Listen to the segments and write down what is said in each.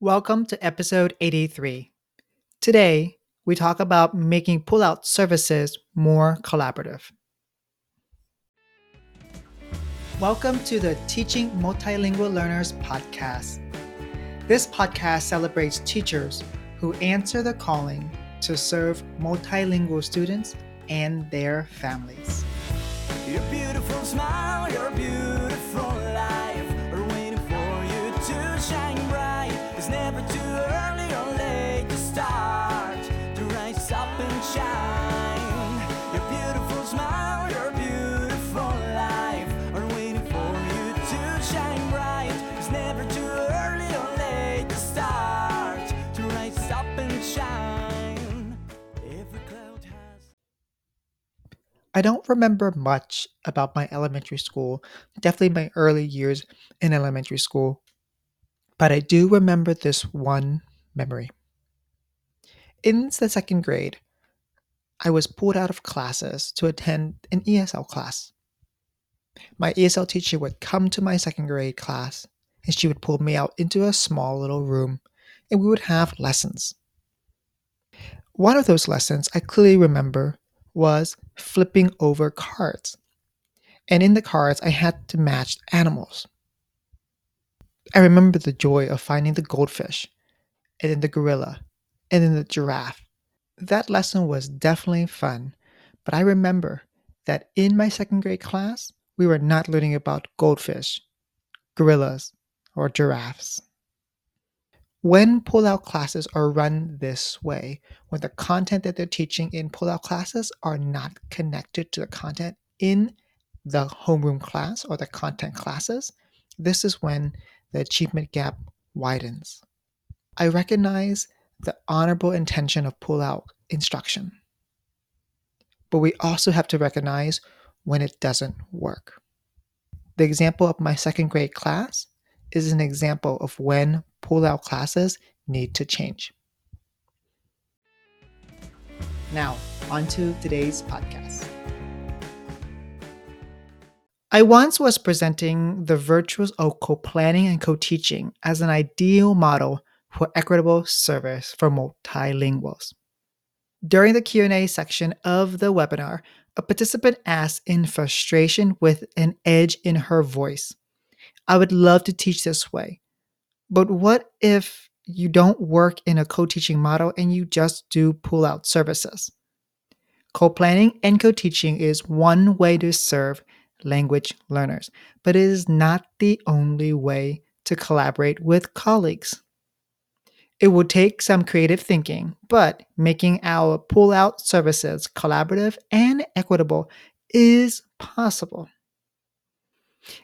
Welcome to episode 83. Today, we talk about making pullout services more collaborative. Welcome to the Teaching Multilingual Learners podcast. This podcast celebrates teachers who answer the calling to serve multilingual students and their families. I don't remember much about my elementary school, definitely my early years in elementary school, but I do remember this one memory. In the second grade, I was pulled out of classes to attend an ESL class. My ESL teacher would come to my second grade class and she would pull me out into a small little room and we would have lessons. One of those lessons I clearly remember was flipping over cards. And in the cards, I had to match animals. I remember the joy of finding the goldfish, and then the gorilla, and then the giraffe. That lesson was definitely fun, but I remember that in my second grade class, we were not learning about goldfish, gorillas, or giraffes. When pullout classes are run this way, when the content that they're teaching in pullout classes are not connected to the content in the homeroom class or the content classes, this is when the achievement gap widens. I recognize the honorable intention of pull out instruction, but we also have to recognize when it doesn't work. The example of my second grade class is an example of when pull out classes need to change. Now, on to today's podcast. I once was presenting the virtues of co-planning and co-teaching as an ideal model for equitable service for multilinguals. During the Q&A section of the webinar, a participant asked in frustration with an edge in her voice, I would love to teach this way. But what if you don't work in a co teaching model and you just do pull out services? Co planning and co teaching is one way to serve language learners, but it is not the only way to collaborate with colleagues. It will take some creative thinking, but making our pull out services collaborative and equitable is possible.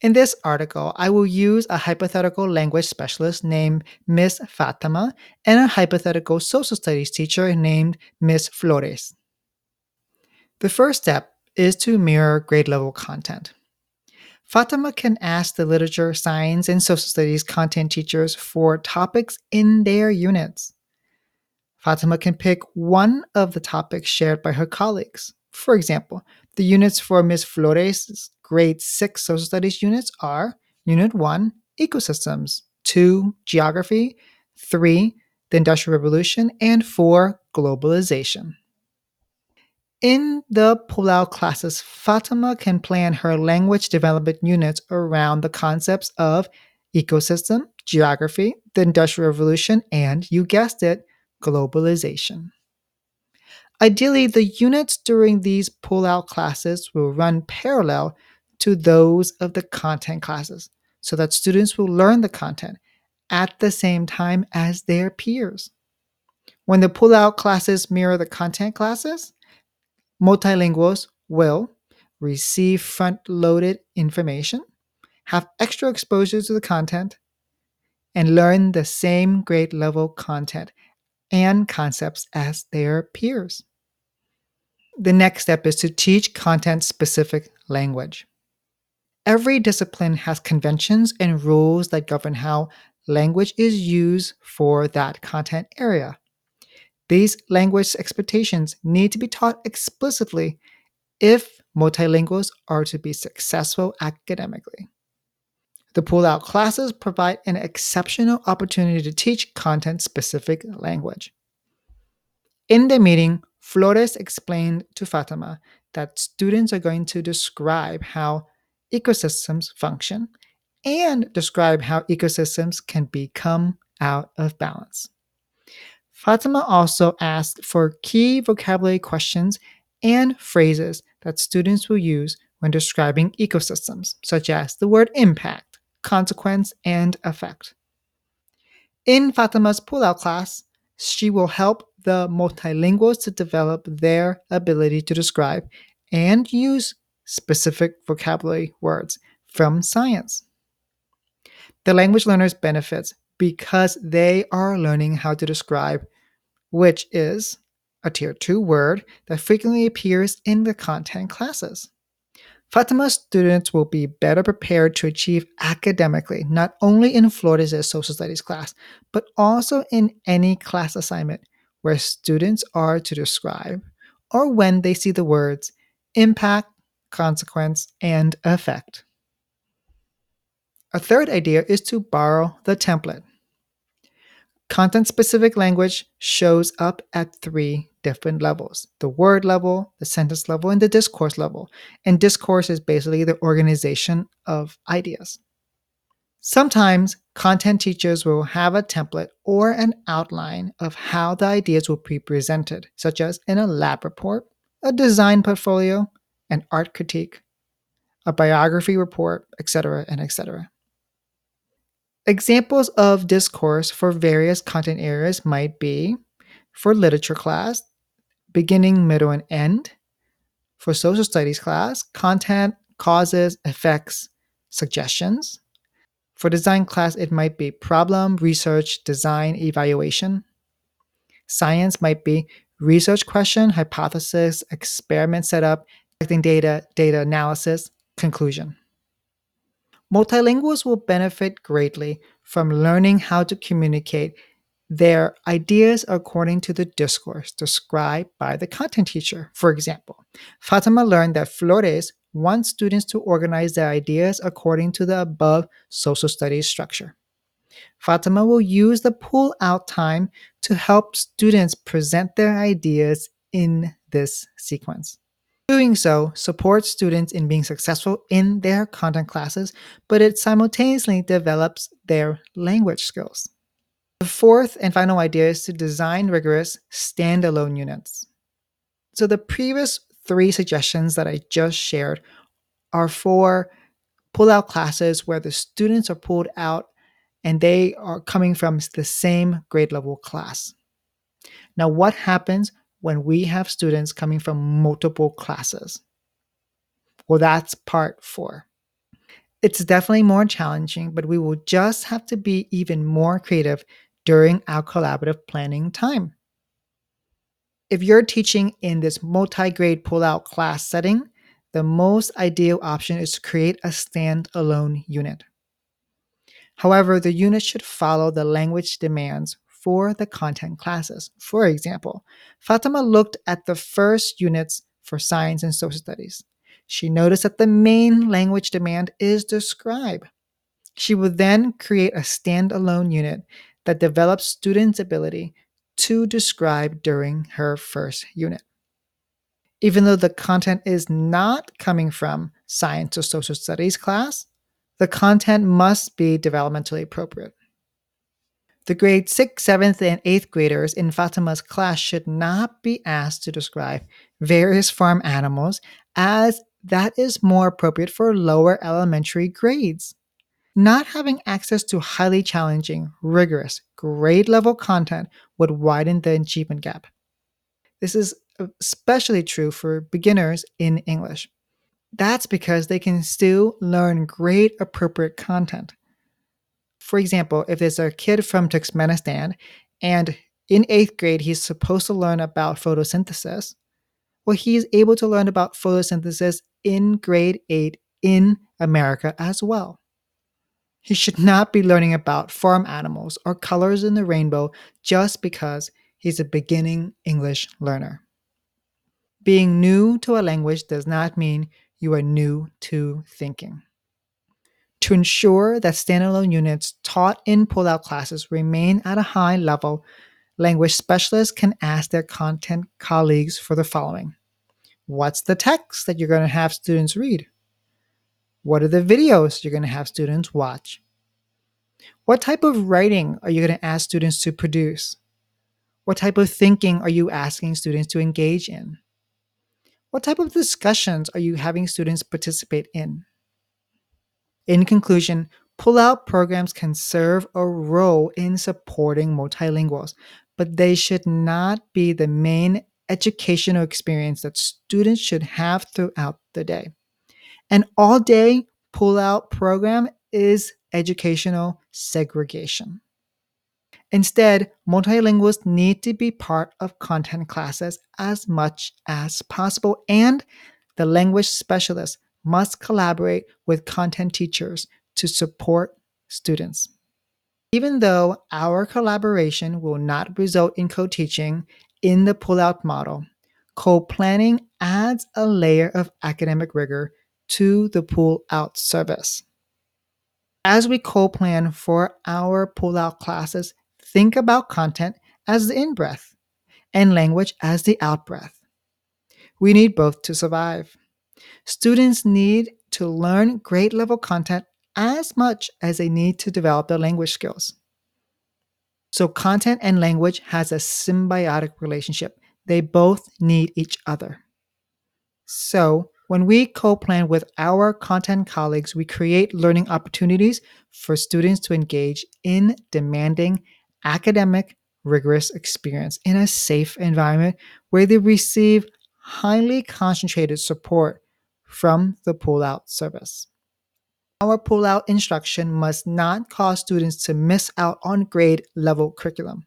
In this article, I will use a hypothetical language specialist named Miss Fatima and a hypothetical social studies teacher named Miss Flores. The first step is to mirror grade level content. Fatima can ask the literature, science, and social studies content teachers for topics in their units. Fatima can pick one of the topics shared by her colleagues. For example, the units for Ms. Flores' grade 6 social studies units are Unit 1, Ecosystems, 2, Geography, 3, the Industrial Revolution, and 4, Globalization. In the pullout classes, Fatima can plan her language development units around the concepts of ecosystem, geography, the Industrial Revolution, and, you guessed it, globalization. Ideally, the units during these pull-out classes will run parallel to those of the content classes so that students will learn the content at the same time as their peers. When the pull-out classes mirror the content classes, multilinguals will receive front-loaded information, have extra exposure to the content, and learn the same grade level content and concepts as their peers. The next step is to teach content specific language. Every discipline has conventions and rules that govern how language is used for that content area. These language expectations need to be taught explicitly if multilinguals are to be successful academically. The pull out classes provide an exceptional opportunity to teach content specific language. In the meeting, Flores explained to Fatima that students are going to describe how ecosystems function and describe how ecosystems can become out of balance. Fatima also asked for key vocabulary questions and phrases that students will use when describing ecosystems, such as the word impact, consequence, and effect. In Fatima's pull-out class, she will help the multilinguals to develop their ability to describe and use specific vocabulary words from science. The language learners benefits because they are learning how to describe, which is a tier 2 word that frequently appears in the content classes. Fatima students will be better prepared to achieve academically, not only in Flores's social studies class, but also in any class assignment where students are to describe or when they see the words impact, consequence, and effect. A third idea is to borrow the template. Content specific language shows up at three different levels the word level, the sentence level, and the discourse level. And discourse is basically the organization of ideas. Sometimes content teachers will have a template or an outline of how the ideas will be presented, such as in a lab report, a design portfolio, an art critique, a biography report, etc., and etc. Examples of discourse for various content areas might be for literature class, beginning, middle, and end. For social studies class, content, causes, effects, suggestions. For design class, it might be problem, research, design, evaluation. Science might be research question, hypothesis, experiment setup, collecting data, data analysis, conclusion. Multilinguals will benefit greatly from learning how to communicate their ideas according to the discourse described by the content teacher. For example, Fatima learned that Flores wants students to organize their ideas according to the above social studies structure. Fatima will use the pull out time to help students present their ideas in this sequence. Doing so supports students in being successful in their content classes, but it simultaneously develops their language skills. The fourth and final idea is to design rigorous standalone units. So, the previous three suggestions that I just shared are for pull out classes where the students are pulled out and they are coming from the same grade level class. Now, what happens when we have students coming from multiple classes? Well, that's part four. It's definitely more challenging, but we will just have to be even more creative during our collaborative planning time. If you're teaching in this multi grade pull out class setting, the most ideal option is to create a standalone unit. However, the unit should follow the language demands for the content classes. For example, Fatima looked at the first units for science and social studies. She noticed that the main language demand is describe. She would then create a standalone unit that develops students' ability to describe during her first unit. Even though the content is not coming from science or social studies class, the content must be developmentally appropriate. The grade 6th, 7th, and 8th graders in Fatima's class should not be asked to describe various farm animals, as that is more appropriate for lower elementary grades. Not having access to highly challenging, rigorous, grade level content would widen the achievement gap. This is especially true for beginners in English. That's because they can still learn grade appropriate content. For example, if there's a kid from Turkmenistan and in eighth grade he's supposed to learn about photosynthesis, well, he's able to learn about photosynthesis in grade eight in America as well. He should not be learning about farm animals or colors in the rainbow just because he's a beginning English learner. Being new to a language does not mean you are new to thinking. To ensure that standalone units taught in pullout classes remain at a high level, language specialists can ask their content colleagues for the following What's the text that you're going to have students read? What are the videos you're going to have students watch? What type of writing are you going to ask students to produce? What type of thinking are you asking students to engage in? What type of discussions are you having students participate in? In conclusion, pull-out programs can serve a role in supporting multilinguals, but they should not be the main educational experience that students should have throughout the day. An all-day pull-out program is educational segregation. Instead, multilinguals need to be part of content classes as much as possible, and the language specialist must collaborate with content teachers to support students. Even though our collaboration will not result in co teaching in the pull-out model, co planning adds a layer of academic rigor to the pull-out service. As we co plan for our pull-out classes, think about content as the in breath and language as the out breath. We need both to survive. Students need to learn grade level content as much as they need to develop their language skills. So, content and language has a symbiotic relationship. They both need each other. So, when we co plan with our content colleagues, we create learning opportunities for students to engage in demanding academic, rigorous experience in a safe environment where they receive highly concentrated support from the pull-out service. Our pull-out instruction must not cause students to miss out on grade level curriculum.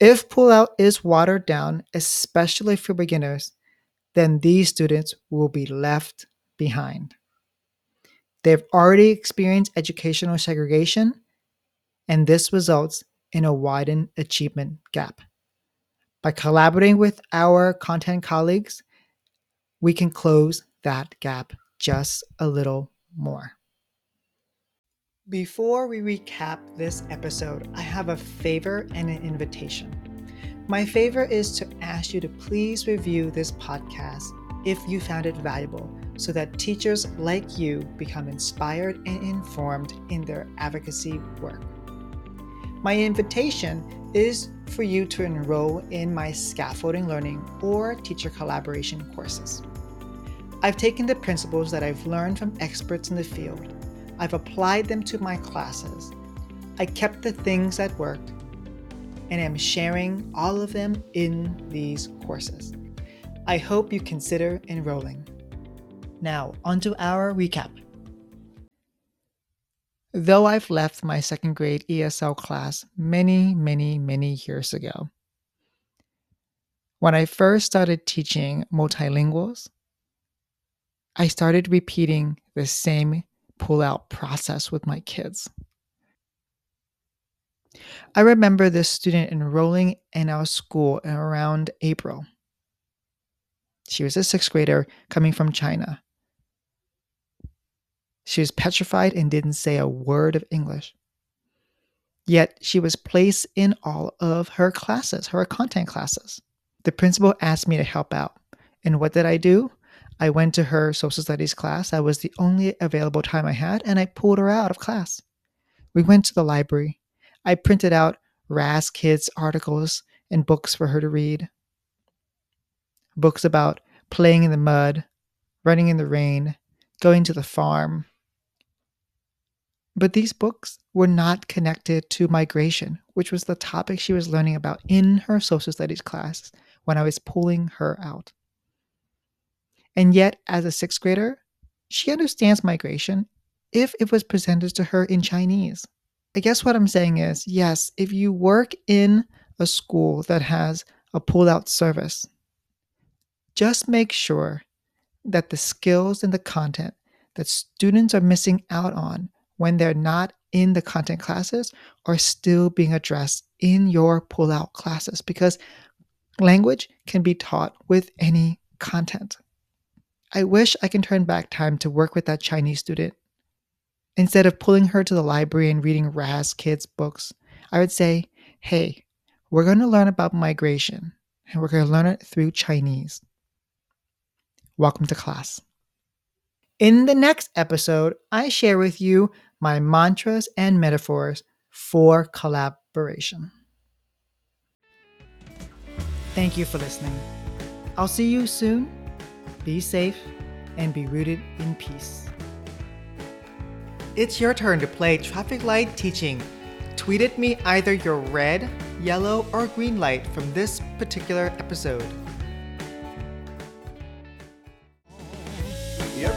If pull-out is watered down, especially for beginners, then these students will be left behind. They've already experienced educational segregation, and this results in a widened achievement gap. By collaborating with our content colleagues, we can close that gap just a little more. Before we recap this episode, I have a favor and an invitation. My favor is to ask you to please review this podcast if you found it valuable so that teachers like you become inspired and informed in their advocacy work. My invitation is for you to enroll in my scaffolding learning or teacher collaboration courses. I've taken the principles that I've learned from experts in the field, I've applied them to my classes, I kept the things that worked, and am sharing all of them in these courses. I hope you consider enrolling. Now, onto our recap. Though I've left my second grade ESL class many, many, many years ago, when I first started teaching multilinguals, I started repeating the same pull out process with my kids. I remember this student enrolling in our school around April. She was a sixth grader coming from China. She was petrified and didn't say a word of English. Yet she was placed in all of her classes, her content classes. The principal asked me to help out. And what did I do? I went to her social studies class. That was the only available time I had, and I pulled her out of class. We went to the library. I printed out Raz Kids articles and books for her to read. Books about playing in the mud, running in the rain, going to the farm, but these books were not connected to migration, which was the topic she was learning about in her social studies class when I was pulling her out. And yet, as a sixth grader, she understands migration if it was presented to her in Chinese. I guess what I'm saying is yes, if you work in a school that has a pull out service, just make sure that the skills and the content that students are missing out on when they're not in the content classes are still being addressed in your pull-out classes because language can be taught with any content. I wish I can turn back time to work with that Chinese student Instead of pulling her to the library and reading Raz kids' books, I would say, hey, we're going to learn about migration and we're going to learn it through Chinese. Welcome to class. In the next episode, I share with you my mantras and metaphors for collaboration. Thank you for listening. I'll see you soon. Be safe and be rooted in peace. It's your turn to play traffic light teaching. Tweet at me either your red, yellow, or green light from this particular episode. Your